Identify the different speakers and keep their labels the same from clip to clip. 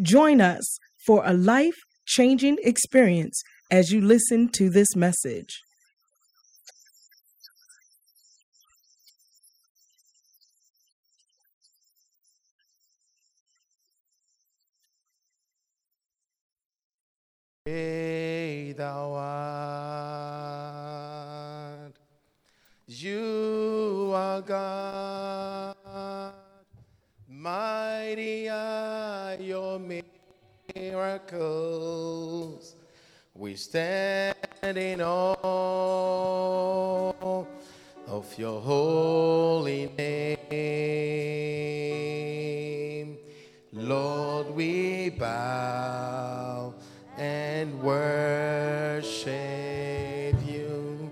Speaker 1: Join us for a life-changing experience as you listen to this message.
Speaker 2: Hey, thou art. You are God. Mighty are your miracles. We stand in awe of your holy name. Lord, we bow and worship you.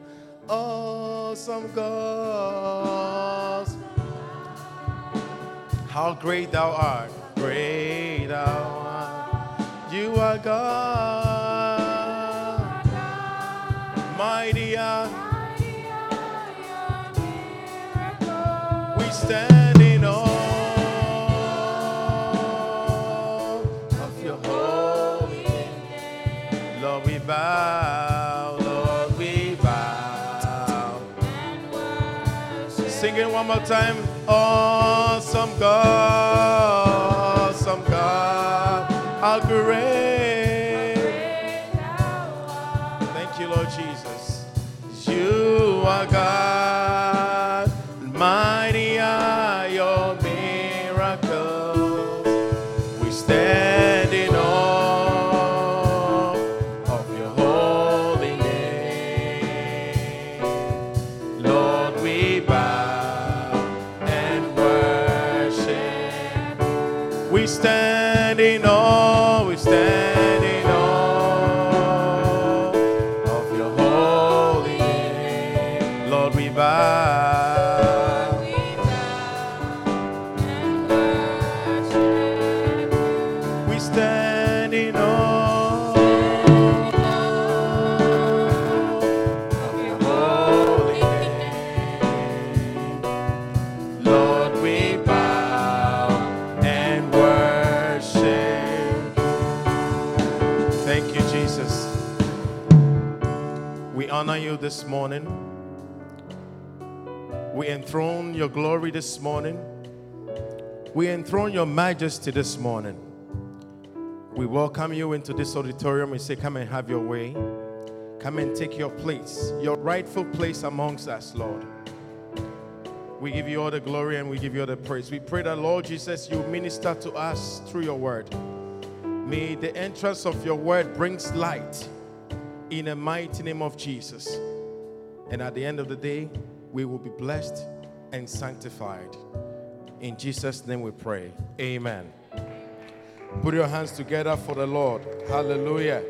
Speaker 2: Awesome God. How great thou art. Great thou art. You are God. Mighty are. We stand in awe of your bow. Lord, we bow. Sing it one more time. Awesome God, awesome God, how great. Thank you, Lord Jesus. You are God, morning. We enthrone your glory this morning. We enthrone your majesty this morning. We welcome you into this auditorium. We say, Come and have your way. Come and take your place, your rightful place amongst us, Lord. We give you all the glory and we give you all the praise. We pray that, Lord Jesus, you minister to us through your word. May the entrance of your word brings light in the mighty name of Jesus. And at the end of the day, we will be blessed and sanctified. In Jesus' name we pray. Amen. Put your hands together for the Lord. Hallelujah.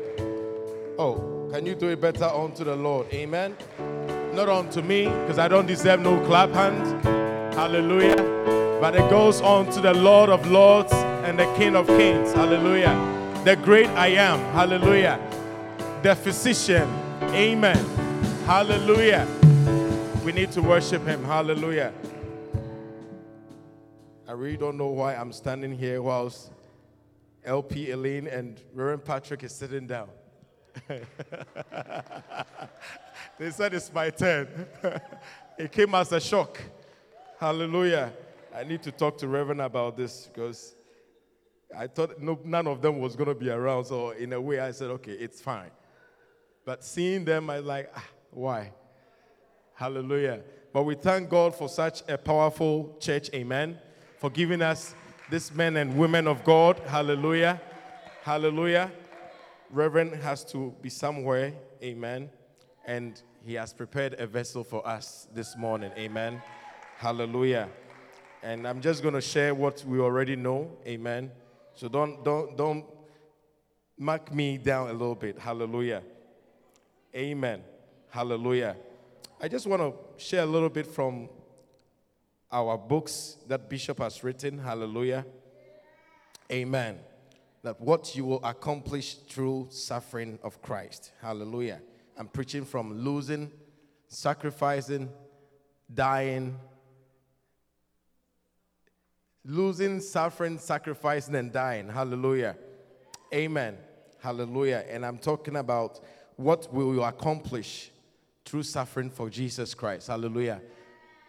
Speaker 2: Oh, can you do it better unto the Lord? Amen. Not unto me, because I don't deserve no clap hand. Hallelujah. But it goes on to the Lord of Lords and the King of Kings. Hallelujah. The great I am. Hallelujah. The physician. Amen. Hallelujah. We need to worship him. Hallelujah. I really don't know why I'm standing here whilst LP Elaine and Reverend Patrick is sitting down. they said it's my turn. it came as a shock. Hallelujah. I need to talk to Reverend about this because I thought no, none of them was going to be around. So, in a way, I said, okay, it's fine. But seeing them, I like, ah, why? Hallelujah. But we thank God for such a powerful church. Amen. For giving us these men and women of God. Hallelujah. Hallelujah. Reverend has to be somewhere. Amen. And he has prepared a vessel for us this morning. Amen. Hallelujah. And I'm just going to share what we already know. Amen. So don't don't don't mark me down a little bit. Hallelujah. Amen. Hallelujah. I just want to share a little bit from our books that Bishop has written. Hallelujah. Amen. That what you will accomplish through suffering of Christ. Hallelujah. I'm preaching from losing, sacrificing, dying, losing, suffering, sacrificing, and dying. Hallelujah. Amen. Hallelujah. And I'm talking about what will accomplish through suffering for Jesus Christ. Hallelujah.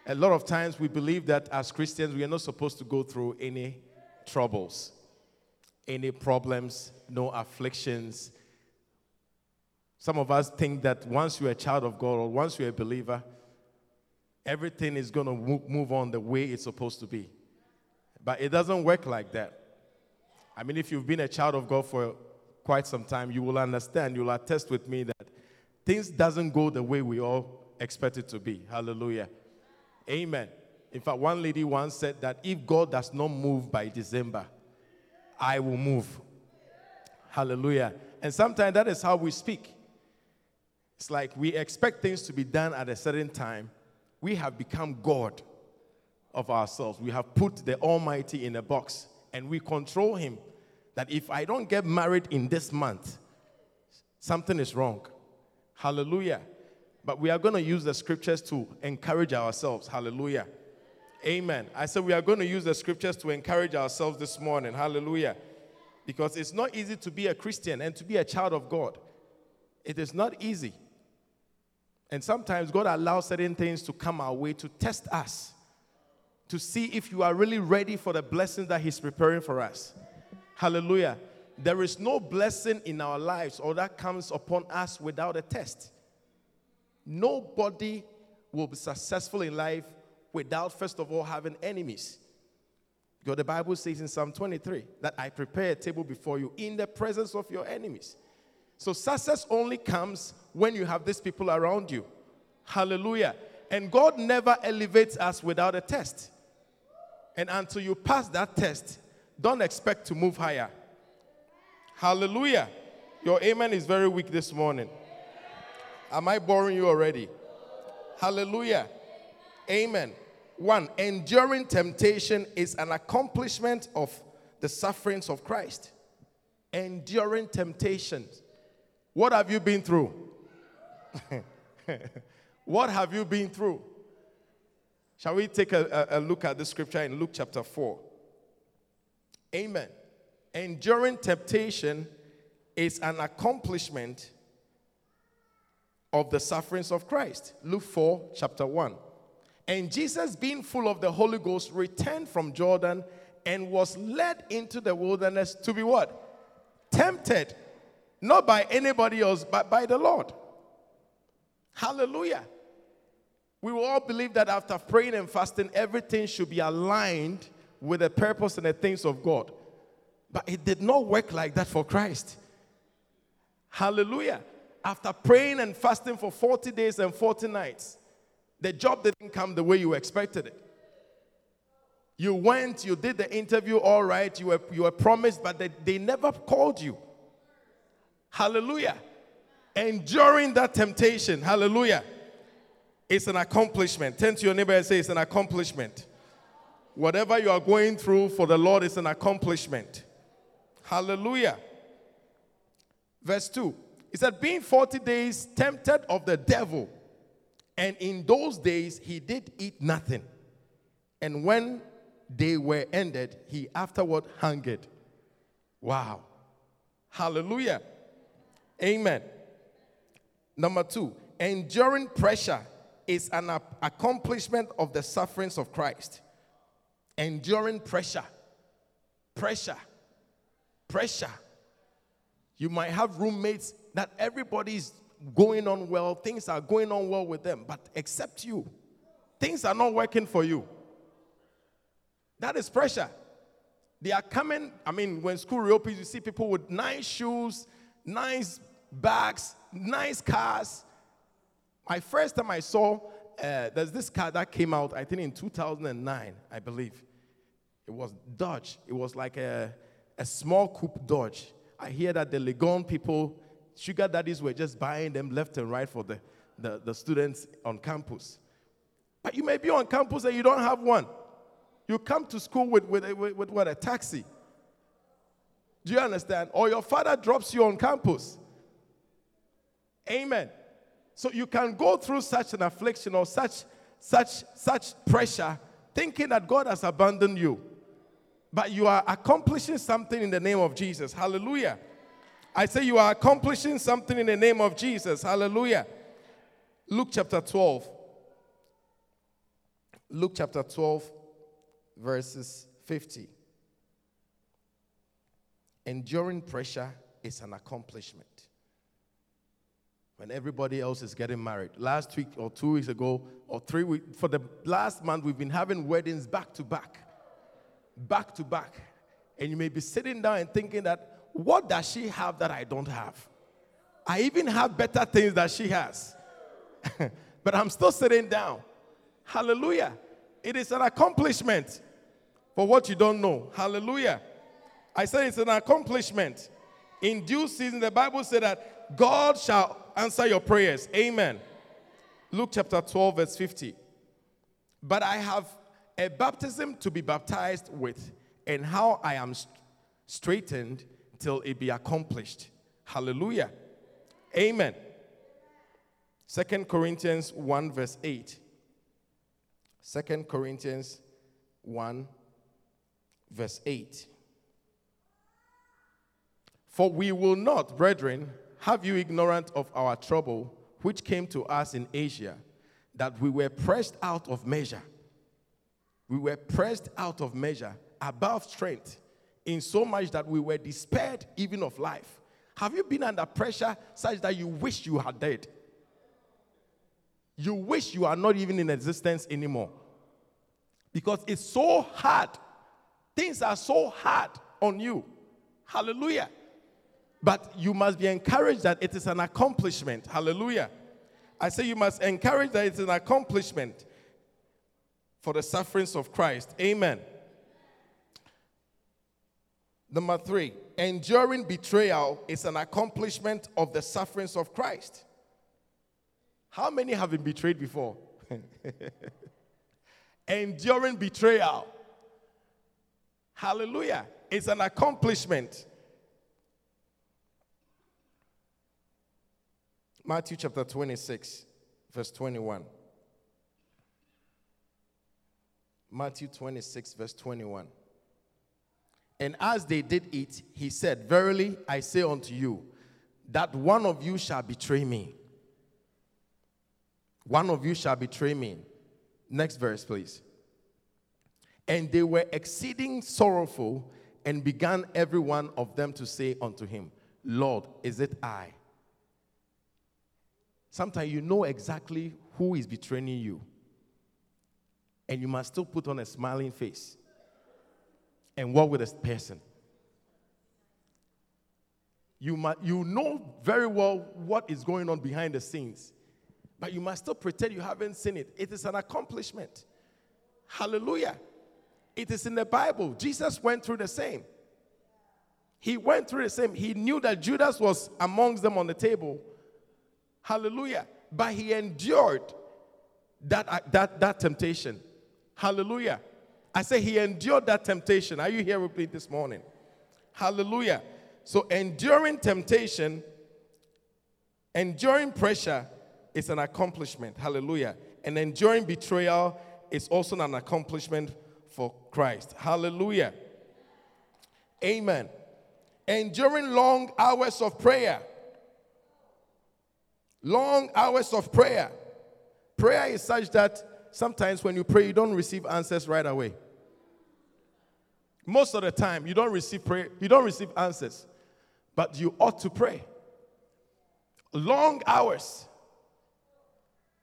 Speaker 2: A lot of times we believe that as Christians, we are not supposed to go through any troubles, any problems, no afflictions. Some of us think that once you're a child of God or once you're a believer, everything is going to move on the way it's supposed to be. But it doesn't work like that. I mean, if you've been a child of God for quite some time, you will understand, you'll attest with me that things doesn't go the way we all expect it to be. Hallelujah. Amen. In fact, one lady once said that if God does not move by December, I will move. Hallelujah. And sometimes that is how we speak. It's like we expect things to be done at a certain time. We have become God of ourselves. We have put the Almighty in a box and we control Him. That if I don't get married in this month, something is wrong. Hallelujah. But we are going to use the scriptures to encourage ourselves. Hallelujah. Amen. I said we are going to use the scriptures to encourage ourselves this morning. Hallelujah. Because it's not easy to be a Christian and to be a child of God. It is not easy. And sometimes God allows certain things to come our way to test us to see if you are really ready for the blessings that He's preparing for us. Hallelujah. There is no blessing in our lives or that comes upon us without a test. Nobody will be successful in life without, first of all, having enemies. Because the Bible says in Psalm 23 that I prepare a table before you in the presence of your enemies. So success only comes when you have these people around you. Hallelujah. And God never elevates us without a test. And until you pass that test, don't expect to move higher. Hallelujah. Your amen is very weak this morning. Am I boring you already? Hallelujah. Amen. One, enduring temptation is an accomplishment of the sufferings of Christ. Enduring temptations. What have you been through? what have you been through? Shall we take a, a, a look at the scripture in Luke chapter 4? Amen. Enduring temptation is an accomplishment of the sufferings of Christ. Luke 4, chapter 1. And Jesus, being full of the Holy Ghost, returned from Jordan and was led into the wilderness to be what? Tempted. Not by anybody else, but by the Lord. Hallelujah. We will all believe that after praying and fasting, everything should be aligned with the purpose and the things of God. But it did not work like that for Christ. Hallelujah. After praying and fasting for 40 days and 40 nights, the job didn't come the way you expected it. You went, you did the interview all right, you were, you were promised, but they, they never called you. Hallelujah. And during that temptation, hallelujah it's an accomplishment. Turn to your neighbor and say, It's an accomplishment. Whatever you are going through for the Lord is an accomplishment. Hallelujah. Verse 2. He said, Being 40 days tempted of the devil, and in those days he did eat nothing. And when they were ended, he afterward hungered. Wow. Hallelujah. Amen. Number two, enduring pressure is an accomplishment of the sufferings of Christ. Enduring pressure. Pressure. Pressure. You might have roommates that everybody's going on well, things are going on well with them, but except you, things are not working for you. That is pressure. They are coming. I mean, when school reopens, you see people with nice shoes, nice bags, nice cars, my first time I saw, uh, there's this car that came out, I think in 2009, I believe. It was Dodge. It was like a, a small coupe Dodge. I hear that the Legon people, sugar daddies were just buying them left and right for the, the, the students on campus. But you may be on campus and you don't have one. You come to school with, with, with, with what, a taxi. Do you understand? Or your father drops you on campus. Amen. So you can go through such an affliction or such, such, such pressure thinking that God has abandoned you. But you are accomplishing something in the name of Jesus. Hallelujah. I say you are accomplishing something in the name of Jesus. Hallelujah. Luke chapter 12. Luke chapter 12, verses 50. Enduring pressure is an accomplishment. When everybody else is getting married. Last week or two weeks ago or three weeks, for the last month, we've been having weddings back to back. Back to back. And you may be sitting down and thinking that, what does she have that I don't have? I even have better things that she has. but I'm still sitting down. Hallelujah. It is an accomplishment for what you don't know. Hallelujah. I said it's an accomplishment. In due season, the Bible said that God shall answer your prayers. Amen. Luke chapter 12, verse 50. But I have a baptism to be baptized with, and how I am straitened till it be accomplished. Hallelujah. Amen. Second Corinthians 1, verse 8. Second Corinthians 1, verse 8. For we will not, brethren, have you ignorant of our trouble, which came to us in Asia, that we were pressed out of measure. We were pressed out of measure, above strength, in so much that we were despaired even of life. Have you been under pressure such that you wish you had died? You wish you are not even in existence anymore. Because it's so hard. Things are so hard on you. Hallelujah. But you must be encouraged that it is an accomplishment. Hallelujah. I say you must encourage that it's an accomplishment for the sufferings of Christ. Amen. Number three, enduring betrayal is an accomplishment of the sufferings of Christ. How many have been betrayed before? enduring betrayal. Hallelujah. It's an accomplishment. Matthew chapter 26, verse 21. Matthew 26, verse 21. And as they did eat, he said, Verily I say unto you, that one of you shall betray me. One of you shall betray me. Next verse, please. And they were exceeding sorrowful and began every one of them to say unto him, Lord, is it I? Sometimes you know exactly who is betraying you, and you must still put on a smiling face and walk with this person. You, must, you know very well what is going on behind the scenes, but you must still pretend you haven't seen it. It is an accomplishment. Hallelujah. It is in the Bible. Jesus went through the same. He went through the same. He knew that Judas was amongst them on the table. Hallelujah. But he endured that, uh, that, that temptation. Hallelujah. I say he endured that temptation. Are you here with me this morning? Hallelujah. So enduring temptation, enduring pressure is an accomplishment. Hallelujah. And enduring betrayal is also an accomplishment for Christ. Hallelujah. Amen. Enduring long hours of prayer. Long hours of prayer. Prayer is such that sometimes when you pray, you don't receive answers right away. Most of the time, you don't receive prayer, you don't receive answers, but you ought to pray. Long hours.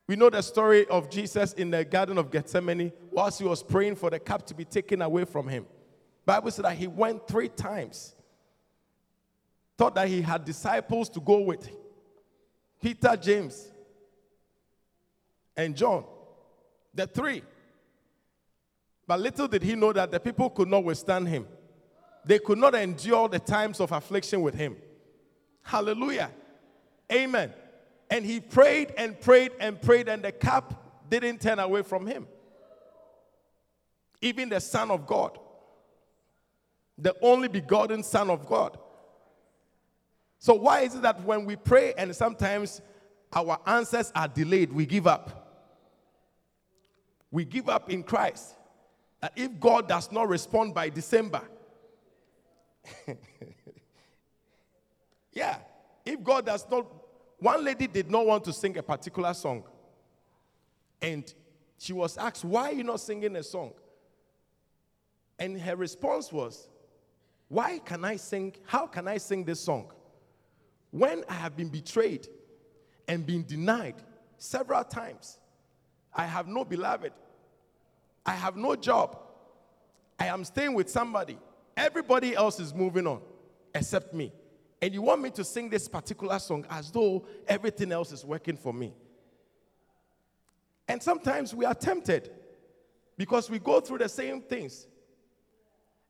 Speaker 2: We know the story of Jesus in the Garden of Gethsemane whilst he was praying for the cup to be taken away from him. Bible said that he went three times. Thought that he had disciples to go with. Peter, James, and John. The three. But little did he know that the people could not withstand him. They could not endure the times of affliction with him. Hallelujah. Amen. And he prayed and prayed and prayed, and the cup didn't turn away from him. Even the Son of God, the only begotten Son of God. So, why is it that when we pray and sometimes our answers are delayed, we give up? We give up in Christ. That if God does not respond by December, yeah, if God does not, one lady did not want to sing a particular song. And she was asked, Why are you not singing a song? And her response was, Why can I sing? How can I sing this song? When I have been betrayed and been denied several times, I have no beloved, I have no job, I am staying with somebody, everybody else is moving on except me. And you want me to sing this particular song as though everything else is working for me. And sometimes we are tempted because we go through the same things.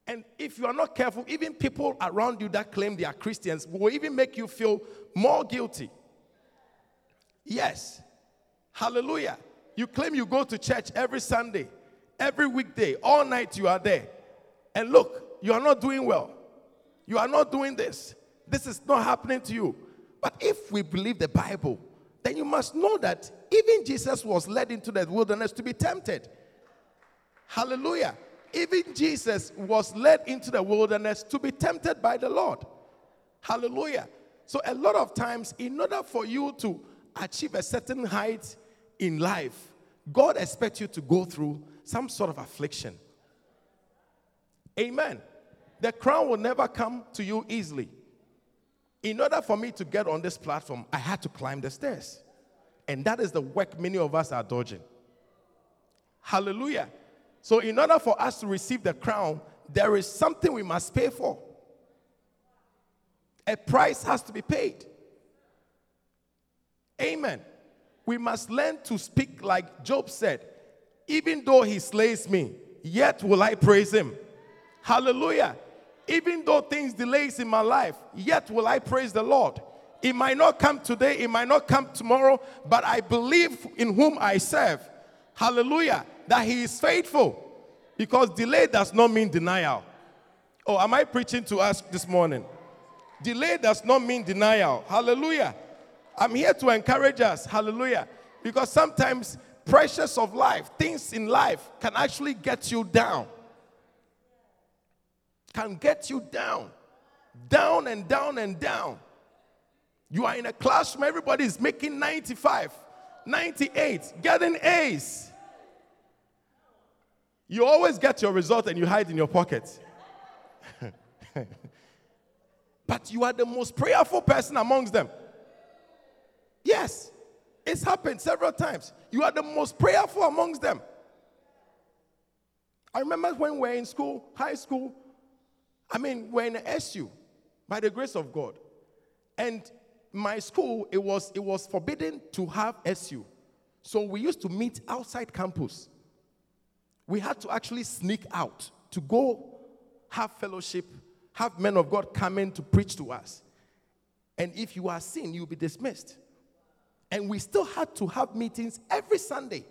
Speaker 2: And if you are not careful, even people around you that claim they are Christians will even make you feel more guilty. Yes. Hallelujah. You claim you go to church every Sunday, every weekday, all night you are there. And look, you are not doing well. You are not doing this. This is not happening to you. But if we believe the Bible, then you must know that even Jesus was led into the wilderness to be tempted. Hallelujah. Even Jesus was led into the wilderness to be tempted by the Lord. Hallelujah. So, a lot of times, in order for you to achieve a certain height in life, God expects you to go through some sort of affliction. Amen. The crown will never come to you easily. In order for me to get on this platform, I had to climb the stairs. And that is the work many of us are dodging. Hallelujah. So, in order for us to receive the crown, there is something we must pay for. A price has to be paid. Amen. We must learn to speak like Job said even though he slays me, yet will I praise him. Hallelujah. Even though things delays in my life, yet will I praise the Lord. It might not come today, it might not come tomorrow, but I believe in whom I serve. Hallelujah that He is faithful. Because delay does not mean denial. Oh, am I preaching to us this morning? Delay does not mean denial. Hallelujah. I'm here to encourage us. Hallelujah. Because sometimes pressures of life, things in life can actually get you down. Can get you down. Down and down and down. You are in a classroom, everybody is making 95, 98, getting A's. You always get your result and you hide in your pocket. but you are the most prayerful person amongst them. Yes, it's happened several times. You are the most prayerful amongst them. I remember when we were in school, high school, I mean, we're in SU by the grace of God. And my school, it was, it was forbidden to have SU. So we used to meet outside campus we had to actually sneak out to go have fellowship, have men of God come in to preach to us. And if you are seen, you'll be dismissed. And we still had to have meetings every Sunday.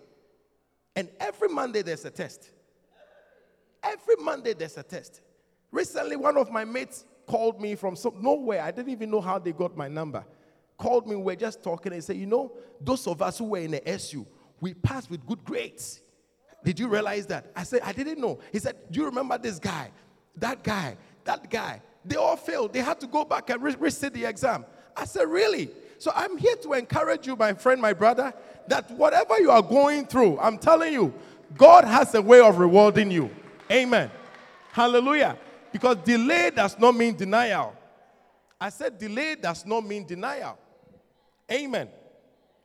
Speaker 2: And every Monday there's a test. Every Monday there's a test. Recently, one of my mates called me from some, nowhere. I didn't even know how they got my number. Called me, we are just talking and said, You know, those of us who were in the SU, we passed with good grades. Did you realize that? I said, I didn't know. He said, Do you remember this guy? That guy, that guy. They all failed. They had to go back and re- resit the exam. I said, Really? So I'm here to encourage you, my friend, my brother, that whatever you are going through, I'm telling you, God has a way of rewarding you. Amen. Hallelujah. Because delay does not mean denial. I said delay does not mean denial. Amen.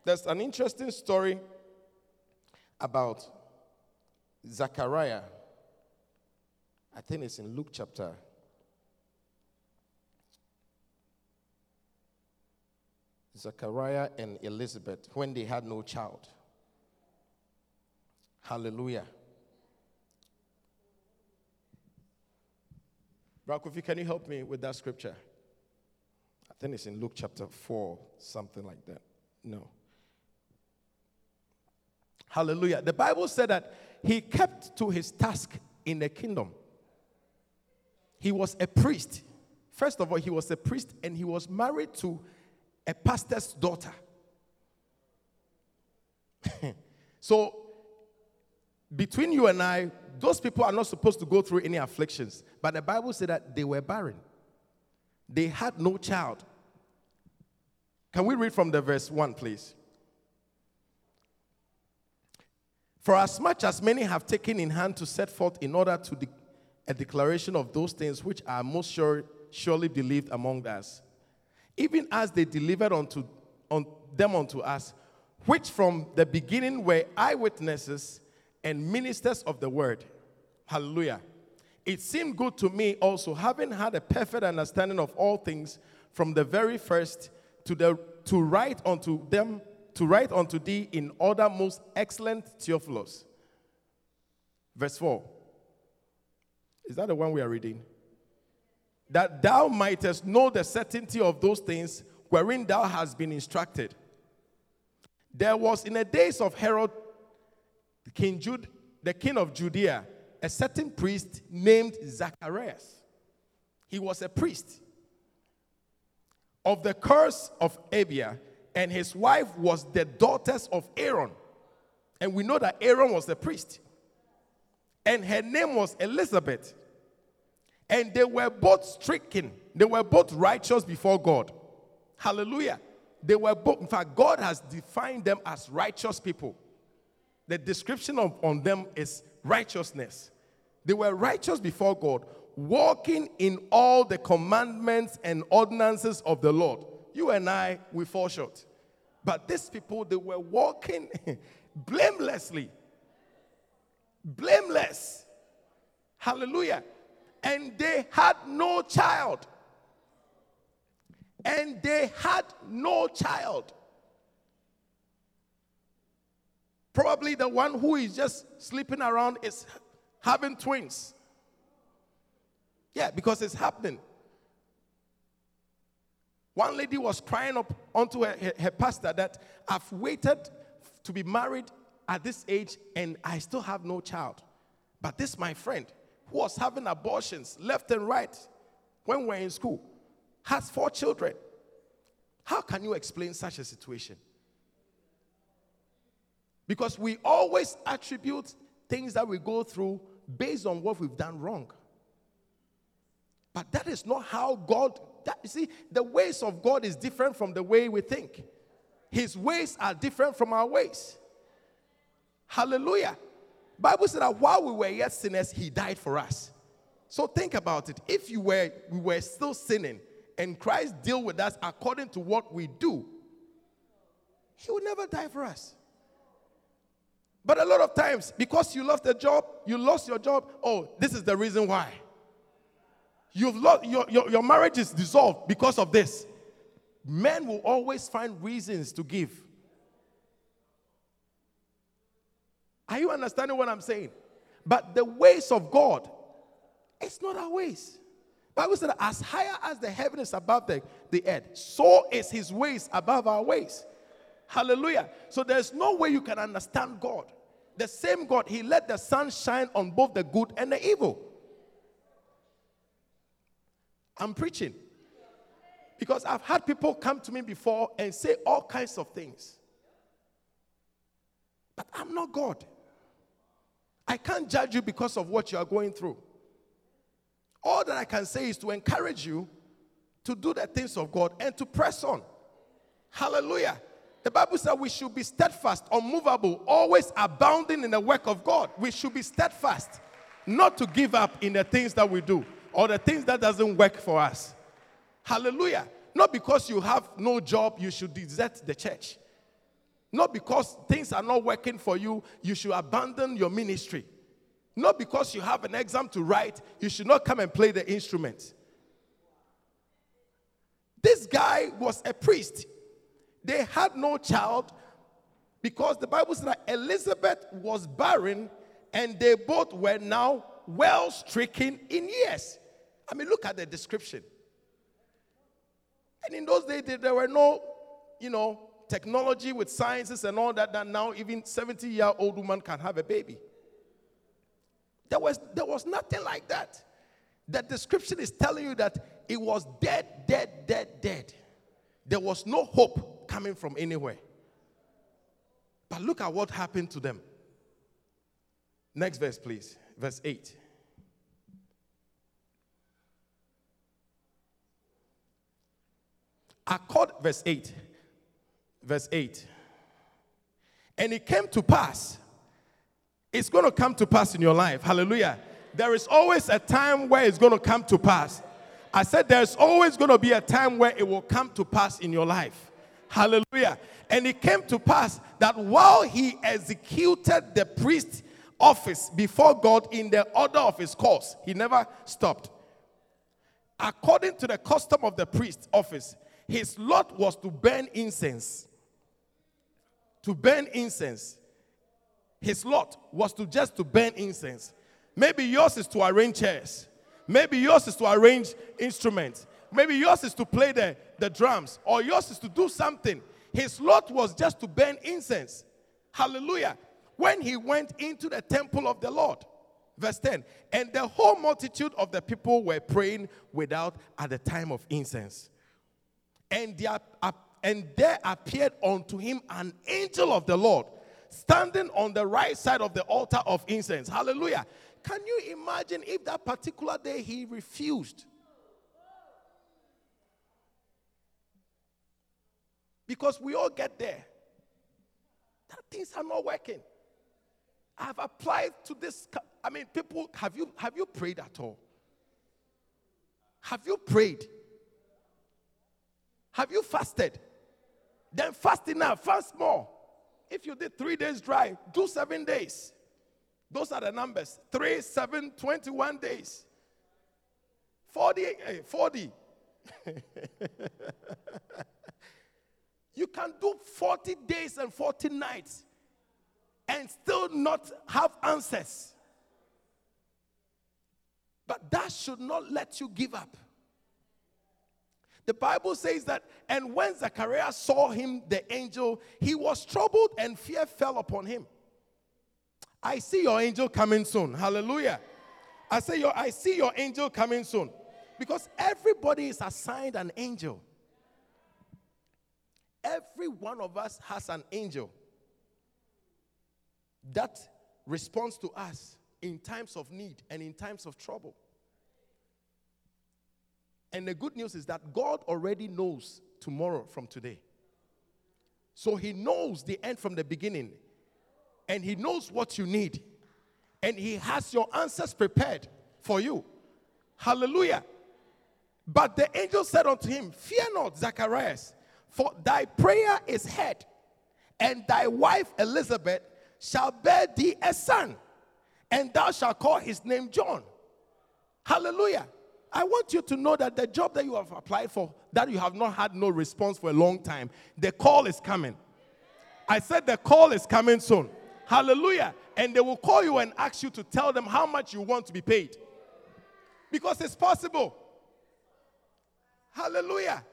Speaker 2: There's an interesting story about Zachariah, I think it's in Luke chapter. Zachariah and Elizabeth when they had no child. Hallelujah. Rakufi, can you help me with that scripture? I think it's in Luke chapter 4, something like that. No. Hallelujah. The Bible said that he kept to his task in the kingdom. He was a priest. First of all, he was a priest and he was married to a pastor's daughter. so, between you and I, those people are not supposed to go through any afflictions. But the Bible said that they were barren, they had no child. Can we read from the verse 1, please? For as much as many have taken in hand to set forth in order to de- a declaration of those things which are most sure, surely believed among us, even as they delivered unto on them unto us, which from the beginning were eyewitnesses and ministers of the word. Hallelujah. It seemed good to me also, having had a perfect understanding of all things from the very first, to, the, to write unto them, to write unto thee in order most excellent Theophilus. Verse 4. Is that the one we are reading? That thou mightest know the certainty of those things wherein thou hast been instructed. There was in the days of Herod, King Jude, the king of Judea, a certain priest named Zacharias. He was a priest of the curse of Abia, and his wife was the daughters of Aaron. And we know that Aaron was a priest. And her name was Elizabeth. And they were both stricken, they were both righteous before God. Hallelujah. They were both, in fact, God has defined them as righteous people. The description of, on them is righteousness. They were righteous before God, walking in all the commandments and ordinances of the Lord. You and I, we fall short. But these people, they were walking blamelessly. Blameless. Hallelujah. And they had no child. And they had no child. Probably the one who is just sleeping around is having twins. Yeah, because it's happening. One lady was crying up onto her, her, her, pastor that I've waited to be married at this age and I still have no child. But this, my friend, who was having abortions left and right when we were in school, has four children. How can you explain such a situation? Because we always attribute things that we go through based on what we've done wrong. But that is not how God, that, you see, the ways of God is different from the way we think. His ways are different from our ways. Hallelujah. Bible said that while we were yet sinners, he died for us. So think about it. If you were we were still sinning and Christ deal with us according to what we do, he would never die for us. But a lot of times, because you lost a job, you lost your job. Oh, this is the reason why. You've lost your, your, your marriage is dissolved because of this. Men will always find reasons to give. Are you understanding what I'm saying? But the ways of God, it's not our ways. Bible said, as higher as the heaven is above the, the earth, so is his ways above our ways. Hallelujah. So there's no way you can understand God. The same God, He let the sun shine on both the good and the evil. I'm preaching. Because I've had people come to me before and say all kinds of things. But I'm not God. I can't judge you because of what you are going through. All that I can say is to encourage you to do the things of God and to press on. Hallelujah. The Bible says we should be steadfast, unmovable, always abounding in the work of God. We should be steadfast, not to give up in the things that we do or the things that doesn't work for us. Hallelujah. Not because you have no job, you should desert the church. Not because things are not working for you, you should abandon your ministry. Not because you have an exam to write, you should not come and play the instrument. This guy was a priest. They had no child because the Bible said that Elizabeth was barren and they both were now well stricken in years. I mean, look at the description. And in those days, there were no, you know, technology with sciences and all that, that now even 70 year old woman can have a baby. There was, there was nothing like that. The description is telling you that it was dead, dead, dead, dead. There was no hope coming from anywhere. But look at what happened to them. Next verse, please. Verse 8. Accord, verse 8. Verse 8. And it came to pass. It's going to come to pass in your life. Hallelujah. There is always a time where it's going to come to pass. I said there's always going to be a time where it will come to pass in your life. Hallelujah. And it came to pass that while he executed the priest office before God in the order of his course, he never stopped. According to the custom of the priest office, his lot was to burn incense. To burn incense. His lot was to just to burn incense. Maybe yours is to arrange chairs. Maybe yours is to arrange instruments. Maybe yours is to play the, the drums. Or yours is to do something. His lot was just to burn incense. Hallelujah. When he went into the temple of the Lord. Verse 10. And the whole multitude of the people were praying without at the time of incense. And there, and there appeared unto him an angel of the Lord standing on the right side of the altar of incense. Hallelujah. Can you imagine if that particular day he refused? Because we all get there. That things are not working. I've applied to this. I mean, people, have you have you prayed at all? Have you prayed? Have you fasted? Then fast enough, fast more. If you did three days dry, do seven days. Those are the numbers 3, 7, 21 days. 40, eh, 40. you can do 40 days and 40 nights and still not have answers. But that should not let you give up. The Bible says that, and when Zachariah saw him, the angel, he was troubled and fear fell upon him. I see your angel coming soon. Hallelujah. I say your I see your angel coming soon. Because everybody is assigned an angel. Every one of us has an angel that responds to us in times of need and in times of trouble. And the good news is that God already knows tomorrow from today. So he knows the end from the beginning. And he knows what you need. And he has your answers prepared for you. Hallelujah. But the angel said unto him, Fear not, Zacharias, for thy prayer is heard, and thy wife Elizabeth shall bear thee a son, and thou shalt call his name John. Hallelujah. I want you to know that the job that you have applied for, that you have not had no response for a long time, the call is coming. I said the call is coming soon. Hallelujah. And they will call you and ask you to tell them how much you want to be paid. Because it's possible. Hallelujah.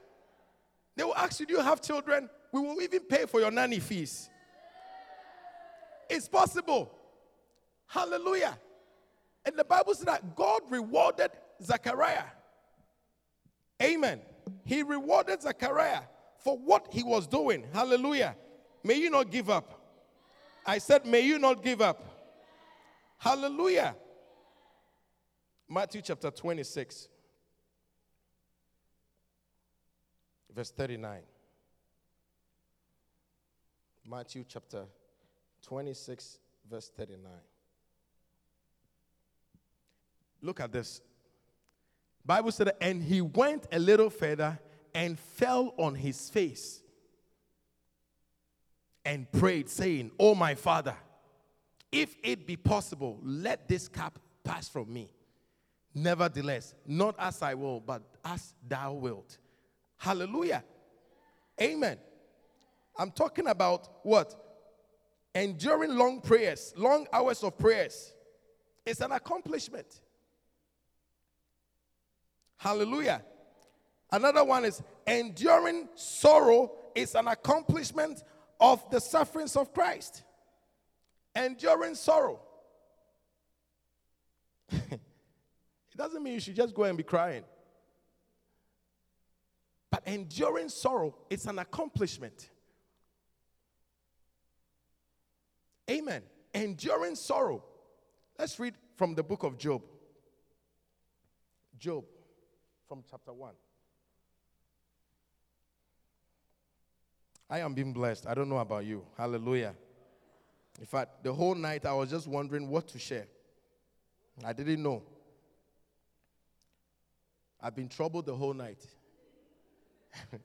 Speaker 2: They will ask you, Do you have children? We will even pay for your nanny fees. It's possible. Hallelujah. And the Bible says that God rewarded Zechariah. Amen. He rewarded Zechariah for what he was doing. Hallelujah. May you not give up. I said, may you not give up. Hallelujah. Matthew chapter 26, verse 39. Matthew chapter 26, verse 39. Look at this. Bible said, and he went a little further and fell on his face and prayed, saying, Oh, my father, if it be possible, let this cup pass from me. Nevertheless, not as I will, but as thou wilt. Hallelujah. Amen. I'm talking about what? Enduring long prayers, long hours of prayers. It's an accomplishment. Hallelujah. Another one is enduring sorrow is an accomplishment of the sufferings of Christ. Enduring sorrow. it doesn't mean you should just go and be crying. But enduring sorrow is an accomplishment. Amen. Enduring sorrow. Let's read from the book of Job. Job, from chapter 1. I am being blessed. I don't know about you. Hallelujah. In fact, the whole night I was just wondering what to share. I didn't know. I've been troubled the whole night.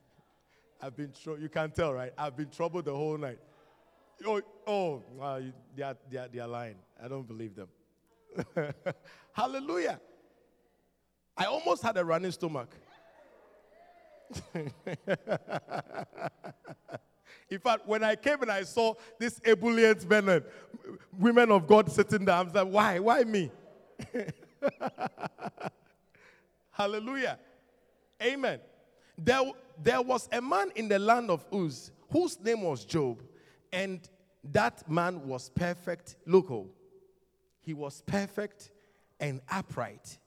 Speaker 2: I've been troubled. You can tell, right? I've been troubled the whole night. Oh, oh they, are, they, are, they are lying. I don't believe them. Hallelujah. I almost had a running stomach. In fact, when I came and I saw this ebullient men women of God sitting there, I was like, why? Why me? Hallelujah. Amen. There, there was a man in the land of Uz whose name was Job, and that man was perfect. Local. Oh, he was perfect and upright.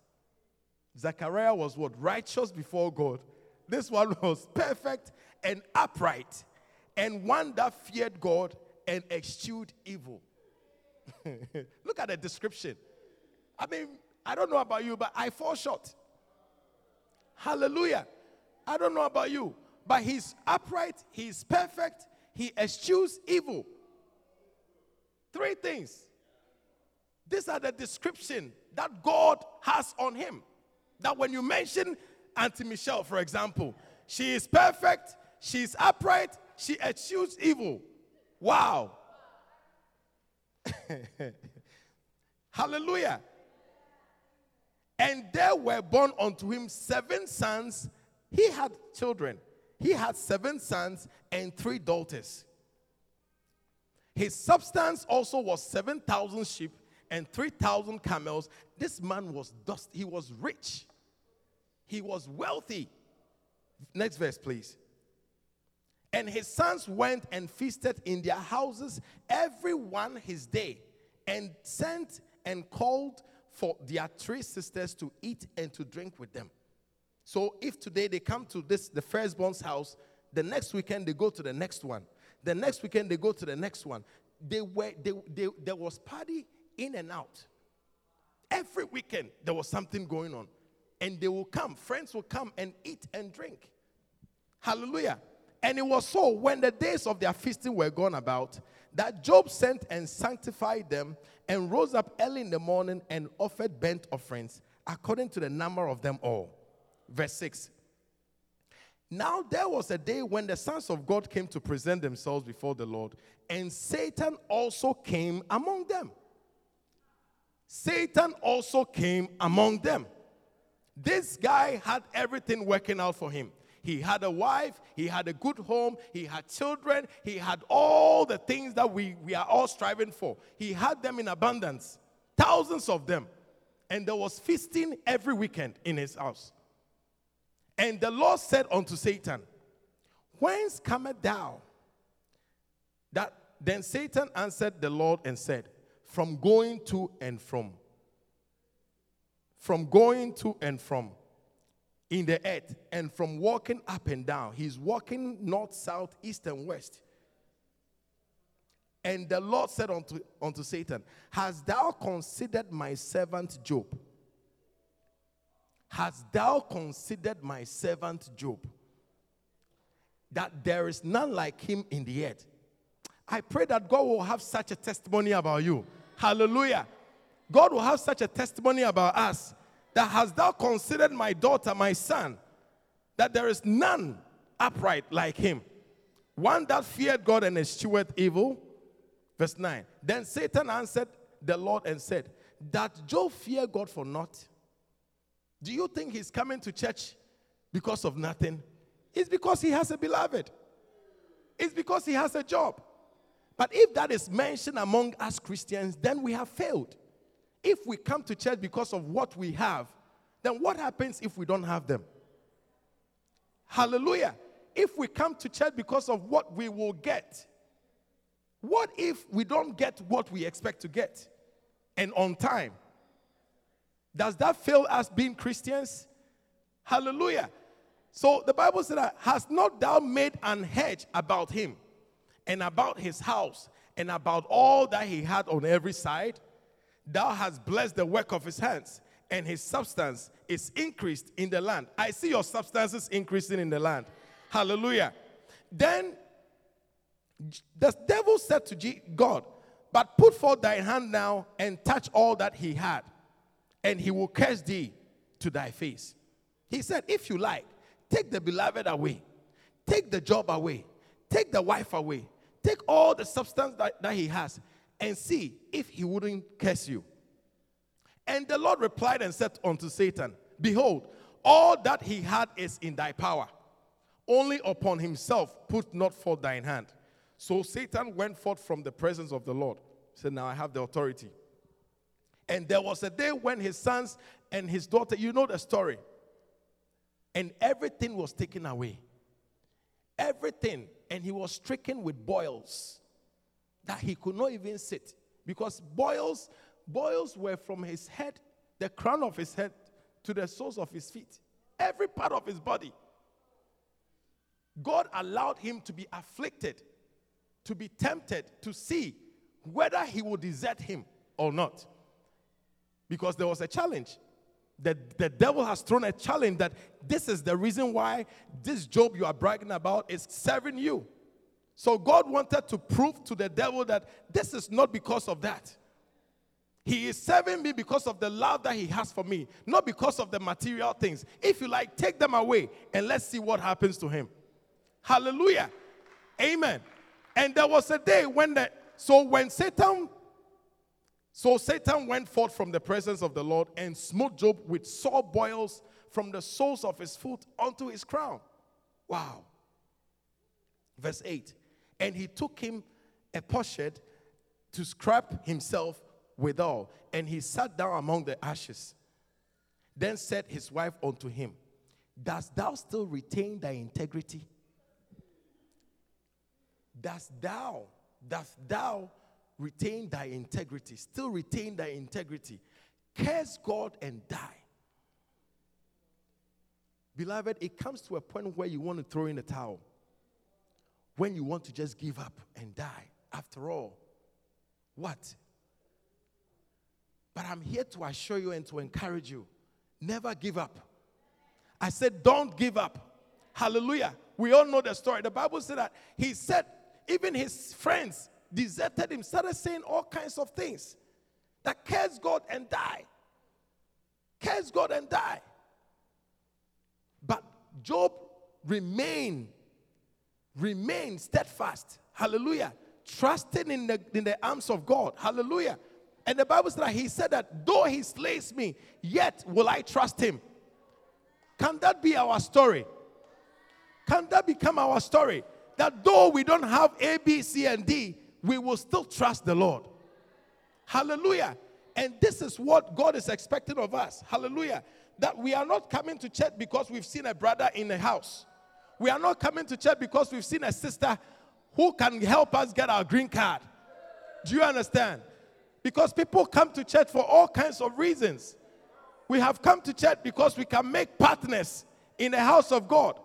Speaker 2: Zachariah was what? Righteous before God. This one was perfect and upright, and one that feared God and eschewed evil. Look at the description. I mean, I don't know about you, but I fall short. Hallelujah. I don't know about you, but he's upright, he's perfect, he eschews evil. Three things. These are the description that God has on him. That when you mention Auntie Michelle, for example, she is perfect, she's upright, she eschews evil. Wow. Hallelujah. And there were born unto him seven sons. He had children. He had seven sons and three daughters. His substance also was 7,000 sheep and 3,000 camels. This man was dust. He was rich. He was wealthy. Next verse, please. And his sons went and feasted in their houses, every one his day, and sent and called for their three sisters to eat and to drink with them. So if today they come to this, the firstborn's house, the next weekend they go to the next one. The next weekend they go to the next one. They were, they, they, there was party in and out. Every weekend there was something going on. And they will come, friends will come and eat and drink. Hallelujah. And it was so when the days of their feasting were gone about that Job sent and sanctified them and rose up early in the morning and offered burnt offerings according to the number of them all. Verse 6. Now there was a day when the sons of God came to present themselves before the Lord, and Satan also came among them. Satan also came among them. This guy had everything working out for him. He had a wife, he had a good home, he had children, he had all the things that we, we are all striving for. He had them in abundance, thousands of them. And there was feasting every weekend in his house. And the Lord said unto Satan, Whence cometh thou? That then Satan answered the Lord and said, From going to and from. From going to and from in the earth and from walking up and down. He's walking north, south, east, and west. And the Lord said unto, unto Satan, Hast thou considered my servant Job? Hast thou considered my servant Job? That there is none like him in the earth. I pray that God will have such a testimony about you. Hallelujah. God will have such a testimony about us that has thou considered my daughter, my son, that there is none upright like him, one that feared God and eschewed evil. Verse 9. Then Satan answered the Lord and said, That Job fear God for naught? Do you think he's coming to church because of nothing? It's because he has a beloved. It's because he has a job. But if that is mentioned among us Christians, then we have failed. If we come to church because of what we have, then what happens if we don't have them? Hallelujah. If we come to church because of what we will get, what if we don't get what we expect to get and on time? Does that fail us being Christians? Hallelujah. So the Bible said, Has not thou made an hedge about him and about his house and about all that he had on every side? Thou hast blessed the work of his hands, and his substance is increased in the land. I see your substances increasing in the land. Hallelujah. Then the devil said to God, But put forth thy hand now and touch all that he had, and he will curse thee to thy face. He said, If you like, take the beloved away, take the job away, take the wife away, take all the substance that, that he has, and see if he wouldn't curse you. And the Lord replied and said unto Satan, Behold, all that he had is in thy power. Only upon himself put not forth thine hand. So Satan went forth from the presence of the Lord. Said, Now I have the authority. And there was a day when his sons and his daughter, you know the story, and everything was taken away. Everything. And he was stricken with boils that he could not even sit. Because boils boils were from his head the crown of his head to the soles of his feet. Every part of his body. God allowed him to be afflicted to be tempted to see whether he would desert him or not. Because there was a challenge the, the devil has thrown a challenge that this is the reason why this job you are bragging about is serving you so God wanted to prove to the devil that this is not because of that. He is serving me because of the love that he has for me, not because of the material things. If you like, take them away and let's see what happens to him. Hallelujah. Amen. And there was a day when the so when Satan so Satan went forth from the presence of the Lord and smote Job with sore boils from the soles of his foot unto his crown. Wow. Verse 8 and he took him a potsherd to scrap himself withal, and he sat down among the ashes. Then said his wife unto him, Dost thou still retain thy integrity? Dost thou, dost thou retain thy integrity? Still retain thy integrity? Curse God and die. Beloved, it comes to a point where you want to throw in the towel when you want to just give up and die. After all, what? But I'm here to assure you and to encourage you never give up. I said, don't give up. Hallelujah. We all know the story. The Bible said that he said, even his friends deserted him, started saying all kinds of things that curse God and die. Curse God and die. But Job remained remained steadfast. Hallelujah. Trusting in the, in the arms of God. Hallelujah. And the Bible said that he said that though he slays me, yet will I trust him. Can that be our story? Can that become our story? That though we don't have A, B, C, and D, we will still trust the Lord. Hallelujah. And this is what God is expecting of us. Hallelujah. That we are not coming to church because we've seen a brother in the house. We are not coming to church because we've seen a sister who can help us get our green card. Do you understand? Because people come to church for all kinds of reasons. We have come to church because we can make partners in the house of God.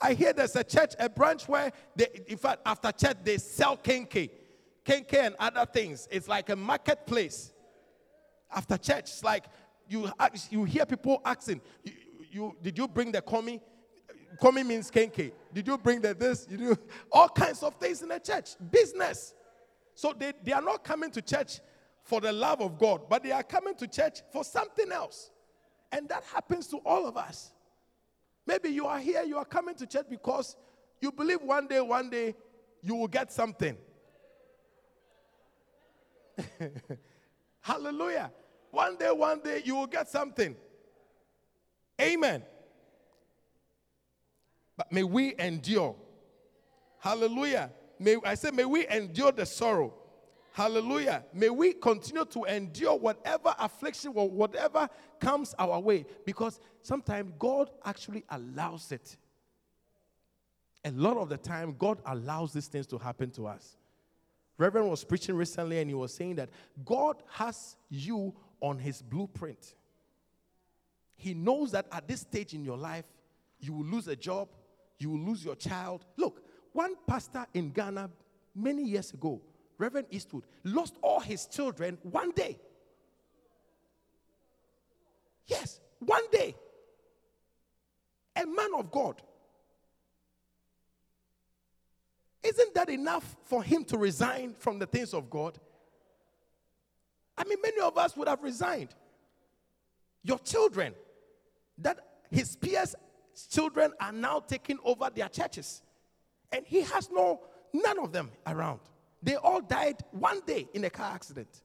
Speaker 2: I hear there's a church, a branch where they, in fact, after church, they sell kenkey, kenkey and other things. It's like a marketplace. After church, it's like you, you hear people asking, you, you, did you bring the coming? Coming means kenkey. Did you bring the this? You do all kinds of things in the church. Business. So they, they are not coming to church for the love of God, but they are coming to church for something else. And that happens to all of us. Maybe you are here, you are coming to church because you believe one day, one day, you will get something. Hallelujah. One day, one day, you will get something. Amen. But may we endure. Hallelujah. May, I say, may we endure the sorrow Hallelujah. May we continue to endure whatever affliction or whatever comes our way because sometimes God actually allows it. A lot of the time, God allows these things to happen to us. Reverend was preaching recently and he was saying that God has you on his blueprint. He knows that at this stage in your life, you will lose a job, you will lose your child. Look, one pastor in Ghana many years ago, Reverend Eastwood, lost all his children one day. Yes, one day. A man of God. Isn't that enough for him to resign from the things of God? I mean, many of us would have resigned. Your children, that his peers' children are now taking over their churches. And he has no, none of them around. They all died one day in a car accident.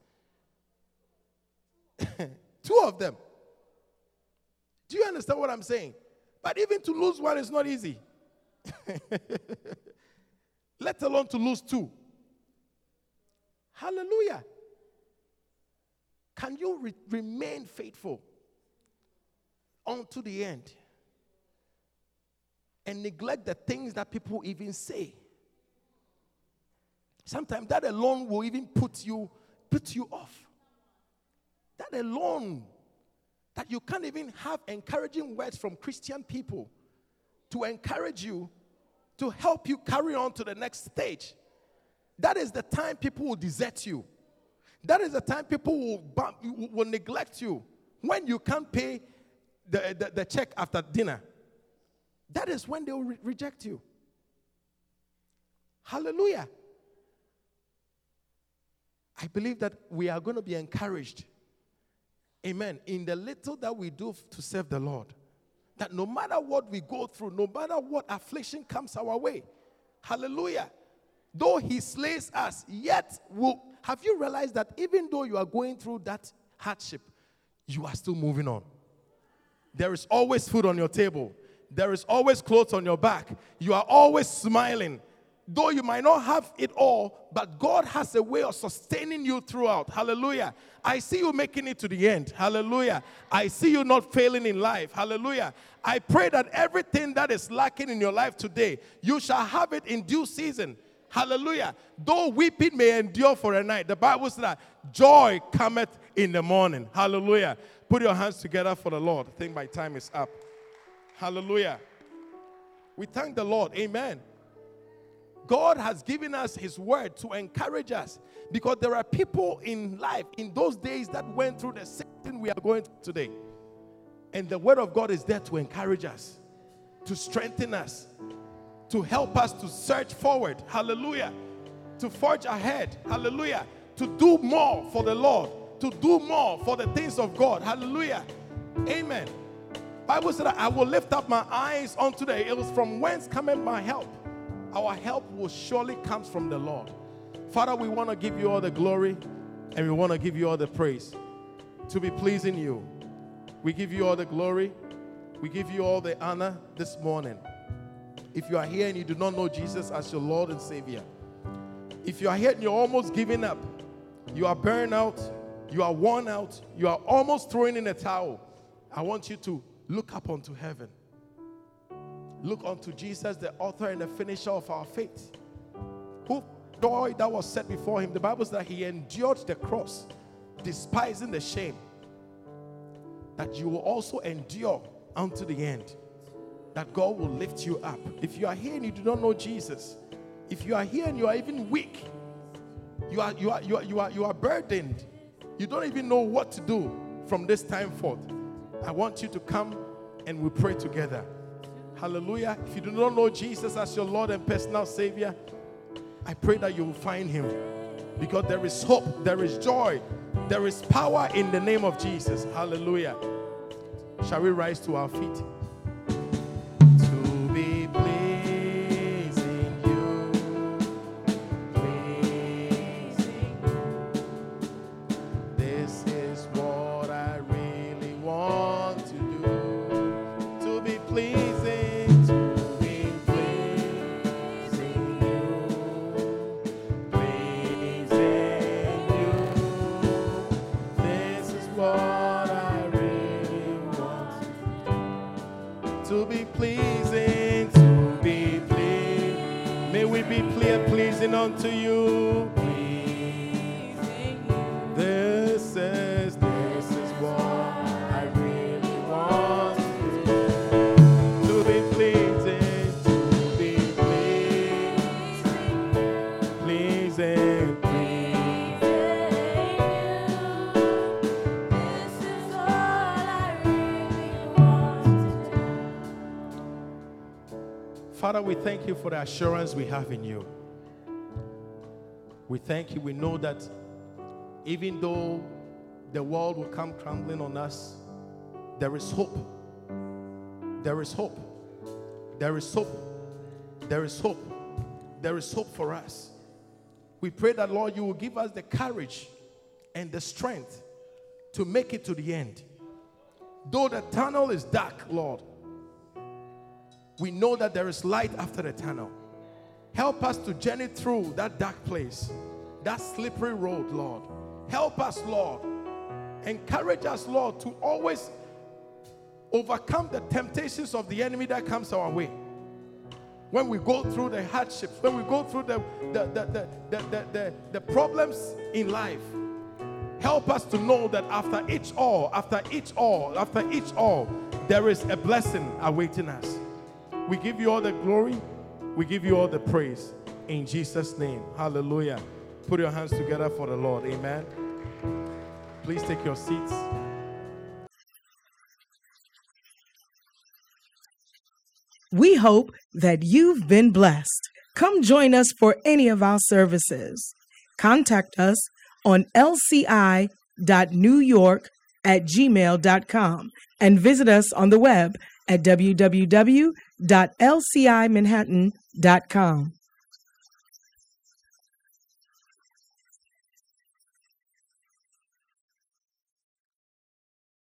Speaker 2: Two of them. Do you understand what I'm saying? But even to lose one is not easy. Let alone to lose two. Hallelujah. Can you re- remain faithful unto the end and neglect the things that people even say? Sometimes that alone will even put you put you off. That alone that you can't even have encouraging words from Christian people to encourage you to help you carry on to the next stage. That is the time people will desert you. That is the time people will, bump, will neglect you when you can't pay the, the, the check after dinner. That is when they will re- reject you. Hallelujah. I believe that we are going to be encouraged. Amen. In the little that we do to serve the Lord. That no matter what we go through, no matter what affliction comes our way, hallelujah. Though he slays us, yet will have you realized that even though you are going through that hardship, you are still moving on. There is always food on your table. There is always clothes on your back. You are always smiling. Though you might not have it all, but God has a way of sustaining you throughout. Hallelujah. I see you making it to the end. Hallelujah. I see you not failing in life. Hallelujah. I pray that everything that is lacking in your life today, you shall have it in due season. Hallelujah. Though weeping may endure for a night, the Bible says that joy cometh in the morning. Hallelujah. Put your hands together for the Lord. I think my time is up. Hallelujah. We thank the Lord. Amen. God has given us His word to encourage us because there are people in life in those days that went through the same thing we are going through today. And the word of God is there to encourage us, to strengthen us, to help us to search forward. Hallelujah. To forge ahead. Hallelujah. To do more for the Lord, to do more for the things of God. Hallelujah. Amen. Bible said, I will lift up my eyes unto the hills from whence cometh my help our help will surely comes from the Lord. Father, we want to give you all the glory and we want to give you all the praise to be pleasing you. We give you all the glory. We give you all the honor this morning. If you are here and you do not know Jesus as your Lord and Savior, if you are here and you're almost giving up, you are burned out, you are worn out, you are almost throwing in a towel, I want you to look up onto heaven. Look unto Jesus, the author and the finisher of our faith. Who joy that was set before him. The Bible says that he endured the cross, despising the shame. That you will also endure unto the end. That God will lift you up. If you are here and you do not know Jesus, if you are here and you are even weak, you are you are you are you are, you are burdened, you don't even know what to do from this time forth. I want you to come and we pray together. Hallelujah. If you do not know Jesus as your Lord and personal Savior, I pray that you will find Him because there is hope, there is joy, there is power in the name of Jesus. Hallelujah. Shall we rise to our feet? Father, we thank you for the assurance we have in you. We thank you. We know that even though the world will come crumbling on us, there is hope. There is hope. There is hope. There is hope. There is hope for us. We pray that, Lord, you will give us the courage and the strength to make it to the end. Though the tunnel is dark, Lord, we know that there is light after the tunnel. Help us to journey through that dark place, that slippery road, Lord. Help us, Lord. Encourage us, Lord, to always overcome the temptations of the enemy that comes our way. When we go through the hardships, when we go through the, the, the, the, the, the, the, problems in life, help us to know that after each all, after each all, after each all, there is a blessing awaiting us. We give you all the glory. We give you all the praise. In Jesus' name. Hallelujah. Put your hands together for the Lord. Amen. Please take your seats.
Speaker 1: We hope that you've been blessed. Come join us for any of our services. Contact us on lci.newyork at gmail.com and visit us on the web at www.lcimanhattan.com.